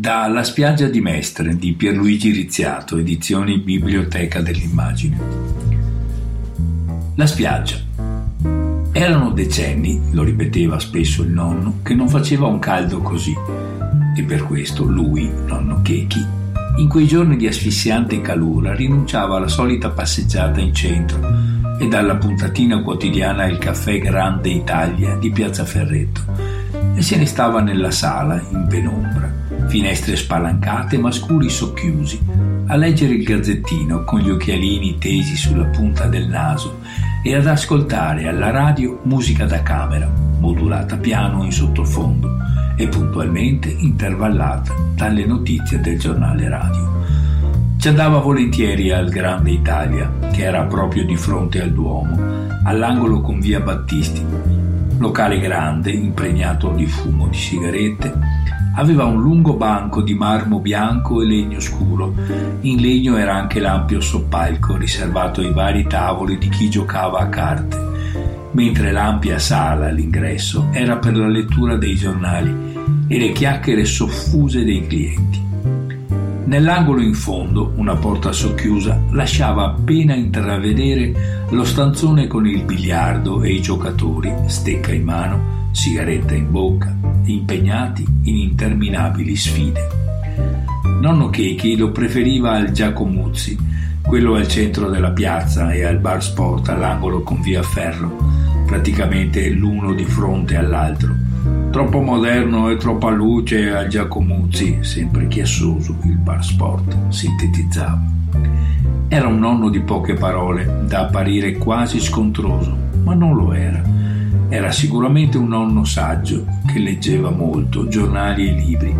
Da La spiaggia di Mestre di Pierluigi Rizziato, edizioni Biblioteca dell'Immagine. La spiaggia. Erano decenni, lo ripeteva spesso il nonno, che non faceva un caldo così. E per questo lui, nonno Chechi, in quei giorni di asfissiante calura rinunciava alla solita passeggiata in centro e dalla puntatina quotidiana Il caffè Grande Italia di Piazza Ferretto e se ne stava nella sala in penombra finestre spalancate ma scuri socchiusi, a leggere il gazzettino con gli occhialini tesi sulla punta del naso e ad ascoltare alla radio musica da camera, modulata piano in sottofondo e puntualmente intervallata dalle notizie del giornale radio. Ci andava volentieri al Grande Italia, che era proprio di fronte al Duomo, all'angolo con via Battisti. Locale grande, impregnato di fumo di sigarette, Aveva un lungo banco di marmo bianco e legno scuro. In legno era anche l'ampio soppalco riservato ai vari tavoli di chi giocava a carte, mentre l'ampia sala all'ingresso era per la lettura dei giornali e le chiacchiere soffuse dei clienti. Nell'angolo in fondo, una porta socchiusa lasciava appena intravedere lo stanzone con il biliardo e i giocatori, stecca in mano, sigaretta in bocca, impegnati in interminabili sfide. Nonno Chechi lo preferiva al Giacomuzzi, quello al centro della piazza e al bar sport all'angolo con via Ferro, praticamente l'uno di fronte all'altro. Troppo moderno e troppa luce al Giacomuzzi, sempre chiassoso il bar sport, sintetizzava. Era un nonno di poche parole, da apparire quasi scontroso, ma non lo era era sicuramente un nonno saggio che leggeva molto, giornali e libri.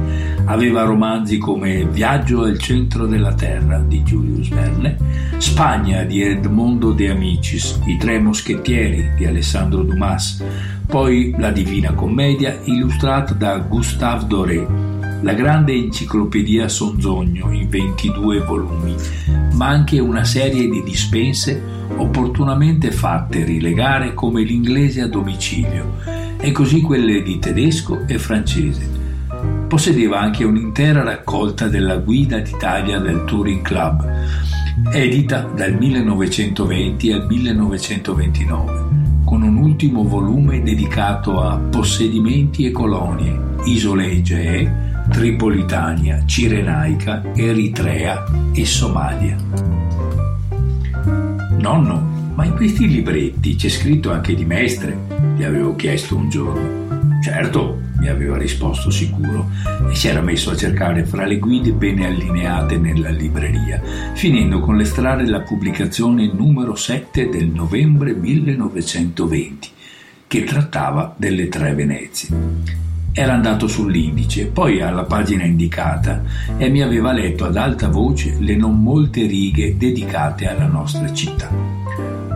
Aveva romanzi come Viaggio al centro della terra di Julius Verne, Spagna di Edmondo de Amicis, I tre moschettieri di Alessandro Dumas, poi La Divina Commedia illustrata da Gustave Doré, la grande enciclopedia Sonzogno in 22 volumi, ma anche una serie di dispense opportunamente fatte rilegare come l'inglese a domicilio e così quelle di tedesco e francese. Possedeva anche un'intera raccolta della Guida d'Italia del Touring Club, edita dal 1920 al 1929, con un ultimo volume dedicato a possedimenti e colonie, isole Egee, Tripolitania, Cirenaica, Eritrea e Somalia. Nonno, ma in questi libretti c'è scritto anche di Mestre? gli avevo chiesto un giorno. Certo, mi aveva risposto sicuro e si era messo a cercare fra le guide bene allineate nella libreria, finendo con l'estrarre la pubblicazione numero 7 del novembre 1920, che trattava delle tre Venezie. Era andato sull'indice, poi alla pagina indicata e mi aveva letto ad alta voce le non molte righe dedicate alla nostra città.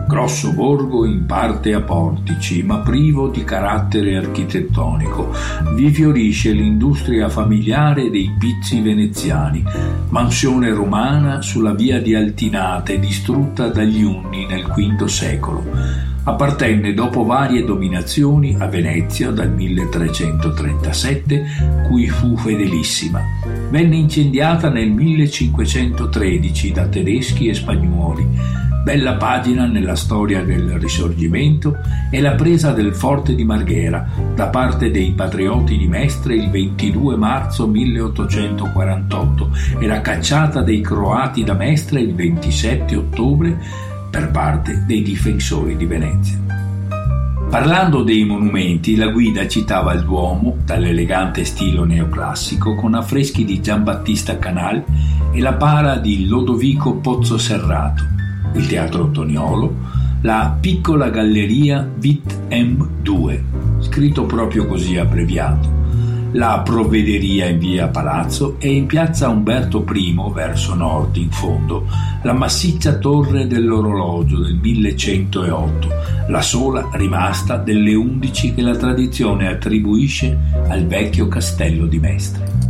Grosso borgo in parte a portici, ma privo di carattere architettonico. Vi fiorisce l'industria familiare dei pizzi veneziani, mansione romana sulla via di Altinate distrutta dagli Unni nel V secolo appartenne dopo varie dominazioni a Venezia dal 1337, cui fu fedelissima. Venne incendiata nel 1513 da tedeschi e spagnuoli. Bella pagina nella storia del Risorgimento è la presa del forte di Marghera da parte dei patrioti di Mestre il 22 marzo 1848 e la cacciata dei croati da Mestre il 27 ottobre per parte dei difensori di Venezia. Parlando dei monumenti, la guida citava il Duomo, dall'elegante stile neoclassico, con affreschi di Giambattista Canal e la para di Lodovico Pozzo Serrato, il Teatro Toniolo, la piccola galleria Vit M2, scritto proprio così abbreviato, la provvederia in via Palazzo e in piazza Umberto I verso nord in fondo la massiccia torre dell'orologio del 1108, la sola rimasta delle undici che la tradizione attribuisce al vecchio castello di Mestre.